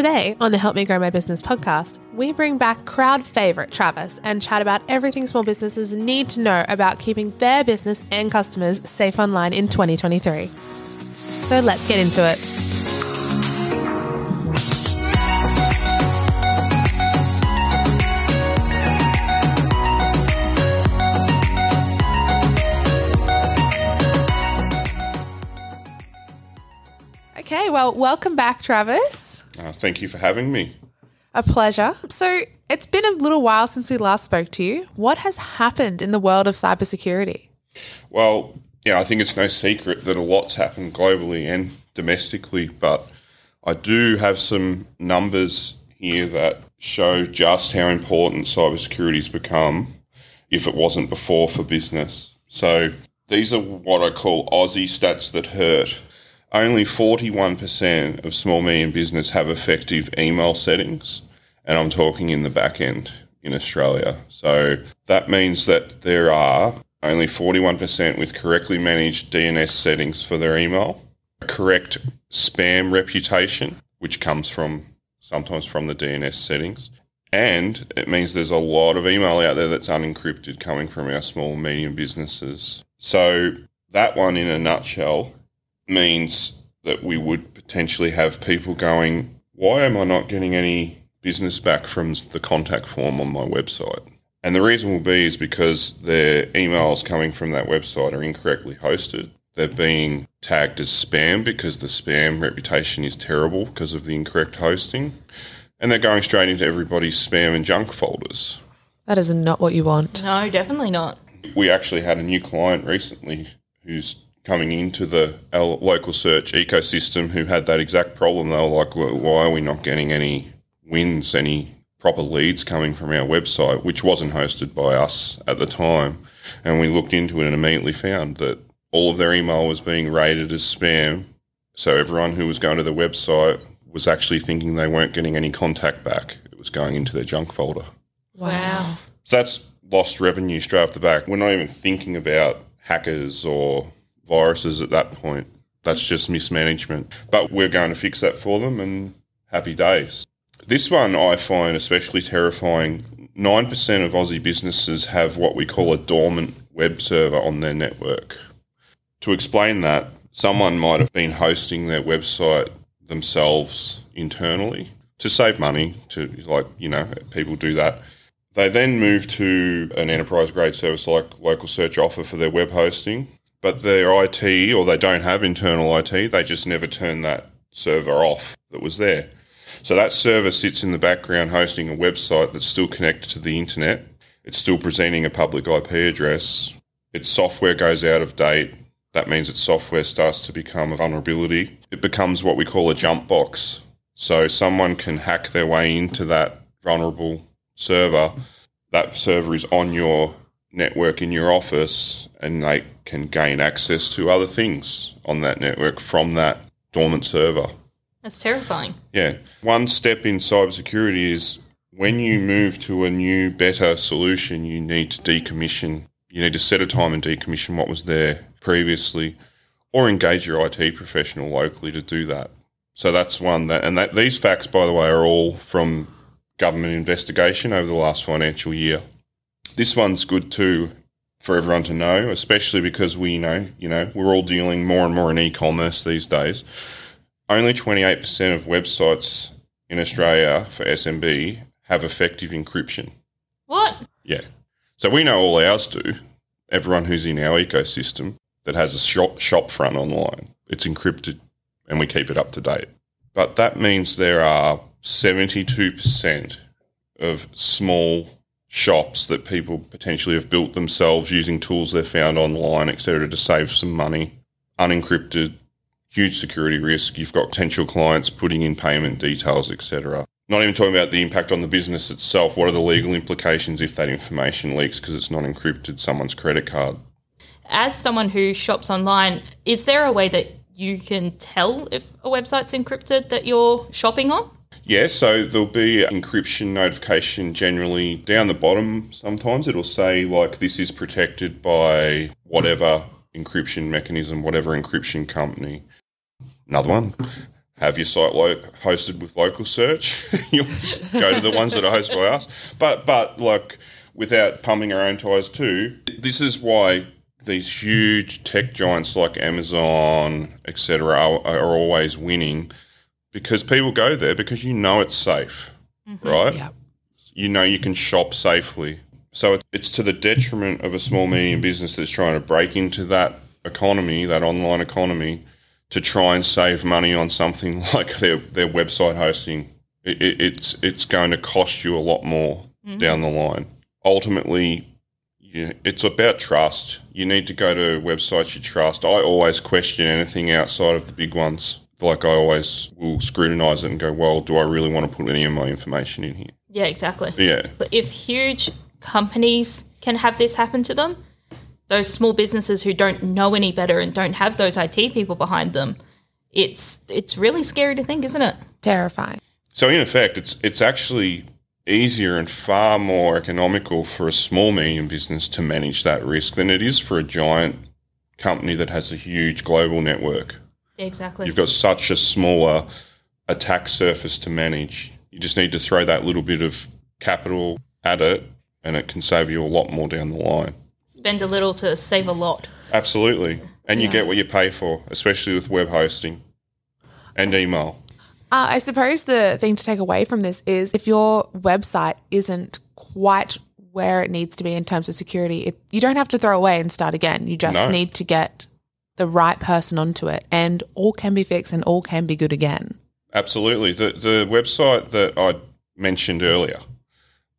Today, on the Help Me Grow My Business podcast, we bring back crowd favourite Travis and chat about everything small businesses need to know about keeping their business and customers safe online in 2023. So let's get into it. Okay, well, welcome back, Travis. Uh, thank you for having me. A pleasure. So, it's been a little while since we last spoke to you. What has happened in the world of cybersecurity? Well, yeah, I think it's no secret that a lot's happened globally and domestically, but I do have some numbers here that show just how important cybersecurity has become if it wasn't before for business. So, these are what I call Aussie stats that hurt only 41% of small medium business have effective email settings and i'm talking in the back end in australia. So that means that there are only 41% with correctly managed dns settings for their email correct spam reputation which comes from sometimes from the dns settings and it means there's a lot of email out there that's unencrypted coming from our small medium businesses. So that one in a nutshell means that we would potentially have people going, why am I not getting any business back from the contact form on my website? And the reason will be is because their emails coming from that website are incorrectly hosted. They're being tagged as spam because the spam reputation is terrible because of the incorrect hosting. And they're going straight into everybody's spam and junk folders. That is not what you want. No, definitely not. We actually had a new client recently who's coming into the Localsearch ecosystem who had that exact problem. They were like, well, why are we not getting any wins, any proper leads coming from our website, which wasn't hosted by us at the time? And we looked into it and immediately found that all of their email was being rated as spam. So everyone who was going to the website was actually thinking they weren't getting any contact back. It was going into their junk folder. Wow. So that's lost revenue straight off the back. We're not even thinking about hackers or viruses at that point. That's just mismanagement. But we're going to fix that for them and happy days. This one I find especially terrifying. 9% of Aussie businesses have what we call a dormant web server on their network. To explain that, someone might have been hosting their website themselves internally to save money, to like, you know, people do that. They then move to an enterprise grade service like Localsearch Offer for their web hosting but their IT or they don't have internal IT, they just never turn that server off that was there. So that server sits in the background hosting a website that's still connected to the internet. It's still presenting a public IP address. Its software goes out of date. That means its software starts to become a vulnerability. It becomes what we call a jump box. So someone can hack their way into that vulnerable server. That server is on your network in your office and they can gain access to other things on that network from that dormant server. That's terrifying. Yeah. One step in cybersecurity is when you move to a new, better solution, you need to decommission. You need to set a time and decommission what was there previously or engage your IT professional locally to do that. So that's one that, and that these facts, by the way, are all from government investigation over the last financial year. This one's good too for everyone to know, especially because we know, you know, we're all dealing more and more in e-commerce these days. Only 28% of websites in Australia for SMB have effective encryption. What? Yeah. So we know all ours do. Everyone who's in our ecosystem that has a shop, shop front online, it's encrypted and we keep it up to date. But that means there are 72% of small shops that people potentially have built themselves using tools they found online, etc., to save some money. Unencrypted, huge security risk. You've got potential clients putting in payment details, etc. Not even talking about the impact on the business itself. What are the legal implications if that information leaks because it's not encrypted? Someone's credit card. As someone who shops online, is there a way that you can tell if a website's encrypted that you're shopping on? Yeah, so there'll be encryption notification generally down the bottom. Sometimes it'll say, like, this is protected by whatever encryption mechanism, whatever encryption company. Another one. have your site lo- hosted with Localsearch. You'll go to the ones that are hosted by us. But but like without pumping our own tires too. This is why these huge tech giants like Amazon, etc., are, are always winning because people go there because you know it's safe, mm-hmm. right? Yep. You know you can shop safely. So it's to the detriment of a small medium business that's trying to break into that economy, that online economy, to try and save money on something like their, their website hosting. It, it, it's it's going to cost you a lot more mm-hmm. down the line. Ultimately, you, it's about trust. You need to go to websites you trust. I always question anything outside of the big ones. Like I always will scrutinize it and go, well, do I really want to put any of my information in here? Yeah, exactly. Yeah, But if huge companies can have this happen to them, those small businesses who don't know any better and don't have those IT people behind them, it's it's really scary to think, isn't it? Terrifying. So in effect, it's it's actually easier and far more economical for a small medium business to manage that risk than it is for a giant company that has a huge global network. Yeah, exactly. You've got such a smaller attack surface to manage. You just need to throw that little bit of capital at it, and it can save you a lot more down the line. Spend a little to save a lot. Absolutely, and you get what you pay for, especially with web hosting and email. Uh, I suppose the thing to take away from this is if your website isn't quite where it needs to be in terms of security, it, you don't have to throw away and start again. You just No. need to get the right person onto it, and all can be fixed and all can be good again. Absolutely. The the website that I mentioned earlier,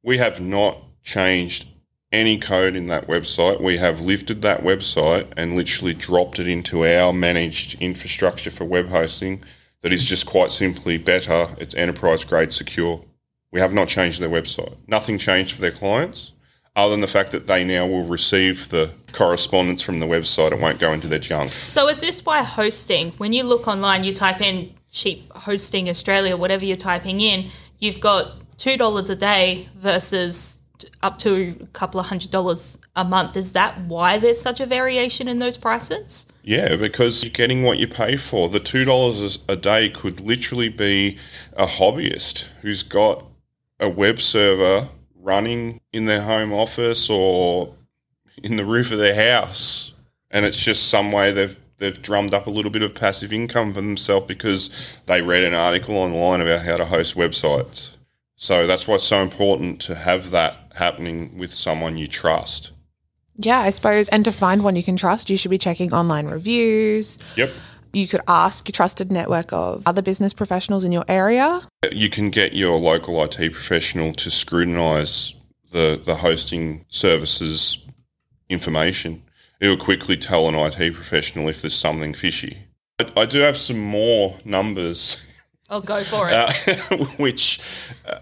we have not changed any code in that website. We have lifted that website and literally dropped it into our managed infrastructure for web hosting that is just quite simply better. It's enterprise grade secure. We have not changed their website. Nothing changed for their clients other than the fact that they now will receive the correspondence from the website. It won't go into their junk. So is this why hosting? When you look online, you type in cheap hosting Australia, whatever you're typing in, you've got two dollars a day versus up to a couple of hundred dollars a month. Is that why there's such a variation in those prices? Yeah, because you're getting what you pay for. The two dollars a day could literally be a hobbyist who's got a web server running in their home office or in the roof of their house, and it's just some way they've they've drummed up a little bit of passive income for themselves because they read an article online about how to host websites. So that's why it's so important to have that happening with someone you trust. Yeah, I suppose. And to find one you can trust, you should be checking online reviews. Yep. You could ask your trusted network of other business professionals in your area. you can get your local IT professional to scrutinise the the hosting services information. It'll quickly tell an IT professional if there's something fishy. I, I do have some more numbers, Oh, go for it. uh, which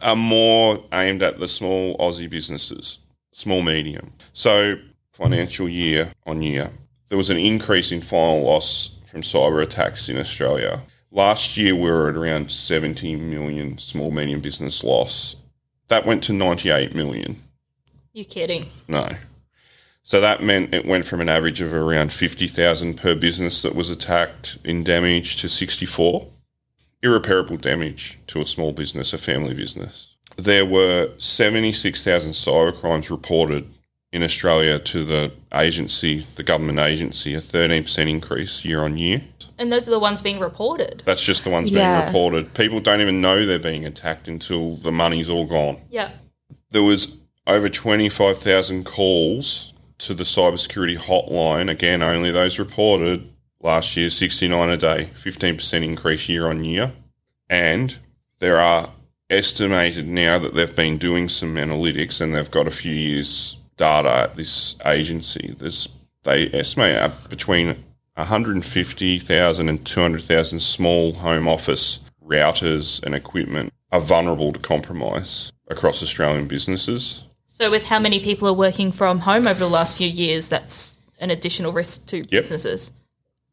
are more aimed at the small Aussie businesses, small medium. So financial year on year, there was an increase in final loss from cyber attacks in Australia. Last year, we were at around 70 million small medium business loss. That went to 98 million. You're kidding. No. So that meant it went from an average of around 50,000 per business that was attacked in damage to 64. Irreparable damage to a small business, a family business. There were 76,000 cyber crimes reported in Australia to the agency, the government agency, a 13% increase year on year. And those are the ones being reported. That's just the ones Yeah. being reported. People don't even know they're being attacked until the money's all gone. Yeah. There was over 25,000 calls to the cybersecurity hotline. Again, only those reported last year, 69 a day, 15% increase year on year. And there are estimated now that they've been doing some analytics and they've got a few years data at this agency. There's they estimate between 150,000 and 200,000 small home office routers and equipment are vulnerable to compromise across Australian businesses. So with how many people are working from home over the last few years, that's an additional risk to businesses.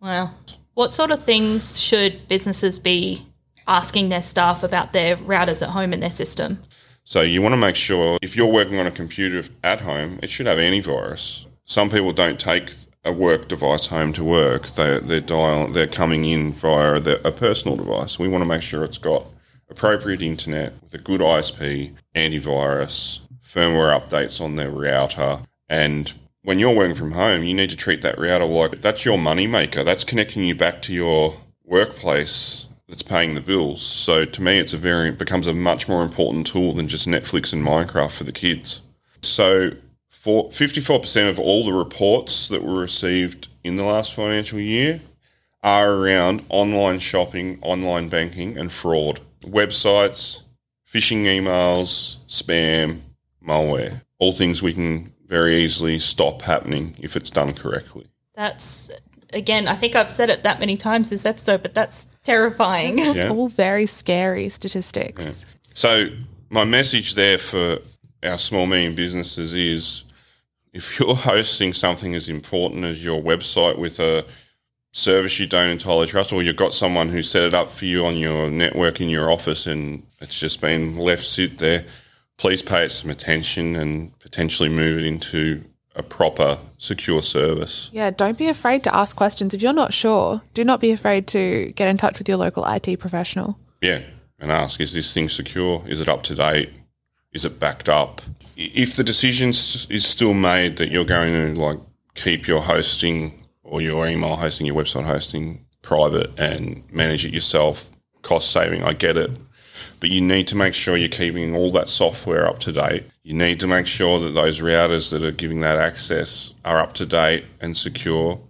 Wow. What sort of things should businesses be asking their staff about their routers at home in their system? So you want to make sure if you're working on a computer at home, it should have antivirus. Some people don't take a work device home to work. They, they're dial, they're coming in via the, a personal device. We want to make sure it's got appropriate internet with a good ISP, antivirus, firmware updates on their router, and when you're working from home, you need to treat that router like that's your money maker. That's connecting you back to your workplace that's paying the bills. So to me, it's a very becomes a much more important tool than just Netflix and Minecraft for the kids. So for 54% of all the reports that were received in the last financial year are around online shopping, online banking, and fraud. Websites, phishing emails, spam, malware. All things we can very easily stop happening if it's done correctly. That's again, I think I've said it that many times this episode, but that's terrifying. Yeah. All very scary statistics. So my message there for our small medium businesses is if you're hosting something as important as your website with a service you don't entirely trust or you've got someone who set it up for you on your network in your office and it's just been left sit there, please pay it some attention and potentially move it into a proper secure service. Yeah, don't be afraid to ask questions. If you're not sure, do not be afraid to get in touch with your local IT professional. Yeah, and ask is this thing secure? Is it up to date? Is it backed up? If the decision is still made that you're going to like keep your hosting or your email hosting, your website hosting private and manage it yourself, cost saving, I get it. But you need to make sure you're keeping all that software up to date. You need to make sure that those routers that are giving that access are up to date and secure.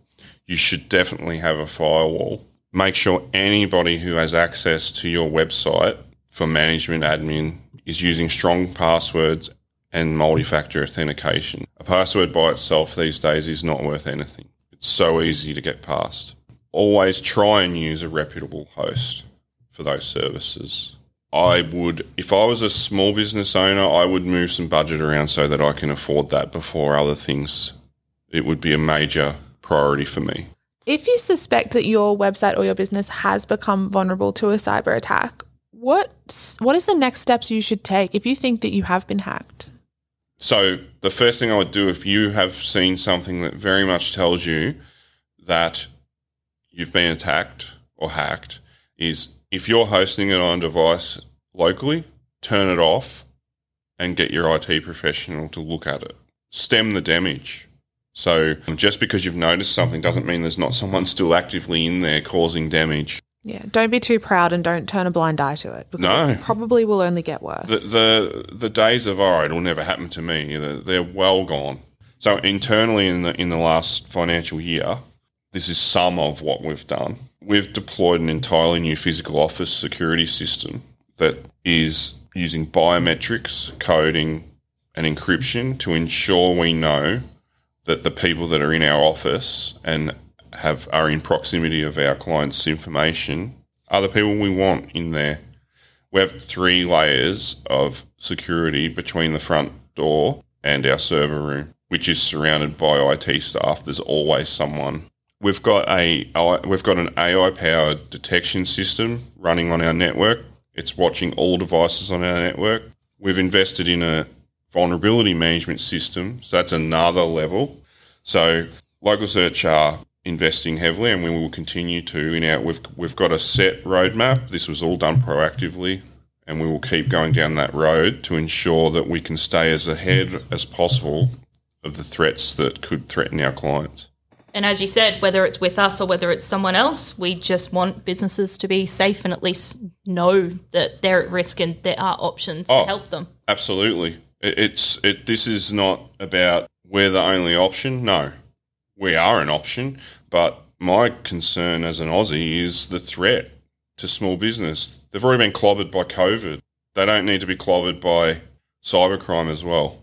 You should definitely have a firewall. Make sure anybody who has access to your website for management admin is using strong passwords and multi factor authentication. A password by itself these days is not worth anything. It's so easy to get past. Always try and use a reputable host for those services. I would, if I was a small business owner, I would move some budget around so that I can afford that before other things. It would be a major priority for me. If you suspect that your website or your business has become vulnerable to a cyber attack, what what is the next steps you should take if you think that you have been hacked? So the first thing I would do if you have seen something that very much tells you that you've been attacked or hacked is if you're hosting it on a device locally, turn it off and get your IT professional to look at it. Stem the damage. So um, just because you've noticed something doesn't mean there's not someone still actively in there causing damage. Yeah, don't be too proud and don't turn a blind eye to it because No. it probably will only get worse. the the the days of all right, it'll never happen to me. They're, they're well gone. So internally in the in the last financial year, this is some of what we've done. We've deployed an entirely new physical office security system that is using biometrics, coding, and encryption to ensure we know that the people that are in our office and have are in proximity of our clients' information are the people we want in there. We have three layers of security between the front door and our server room, which is surrounded by IT staff. There's always someone. We've got a we've got an AI powered detection system running on our network. It's watching all devices on our network. We've invested in a vulnerability management system, so that's another level. So Localsearch are investing heavily, and we will continue to. In our we've we've got a set roadmap. This was all done proactively, and we will keep going down that road to ensure that we can stay as ahead as possible of the threats that could threaten our clients. And as you said, whether it's with us or whether it's someone else, we just want businesses to be safe and at least know that they're at risk and there are options Oh. to help them. Absolutely. It's it. This is not about we're the only option. No, we are an option. But my concern as an Aussie is the threat to small business. They've already been clobbered by COVID. They don't need to be clobbered by cybercrime as well.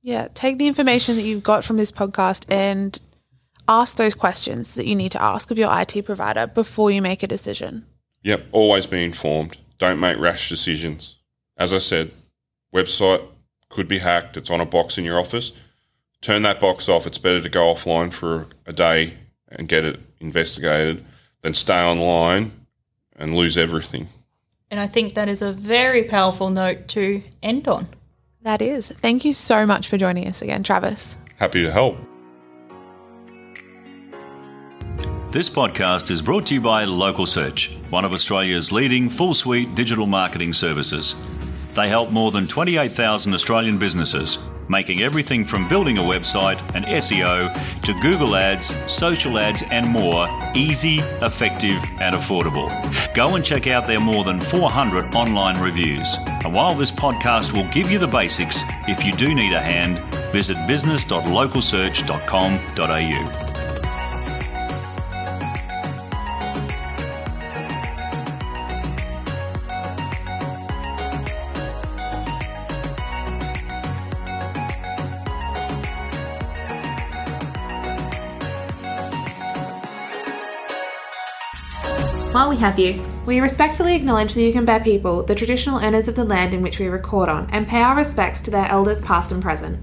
Yeah, take the information that you've got from this podcast and ask those questions that you need to ask of your IT provider before you make a decision. Yep. Always be informed. Don't make rash decisions. As I said, website could be hacked. It's on a box in your office. Turn that box off. It's better to go offline for a day and get it investigated than stay online and lose everything. And I think that is a very powerful note to end on. That is. Thank you so much for joining us again, Travis. Happy to help. This podcast is brought to you by Localsearch, one of Australia's leading full suite digital marketing services. They help more than 28,000 Australian businesses, making everything from building a website and SEO to Google Ads, social ads, and more easy, effective, and affordable. Go and check out their more than 400 online reviews. And while this podcast will give you the basics, if you do need a hand, visit business.localsearch.com.au. While we have you, We respectfully acknowledge the Yugambeh people, the traditional owners of the land in which we record on, and pay our respects to their elders past and present.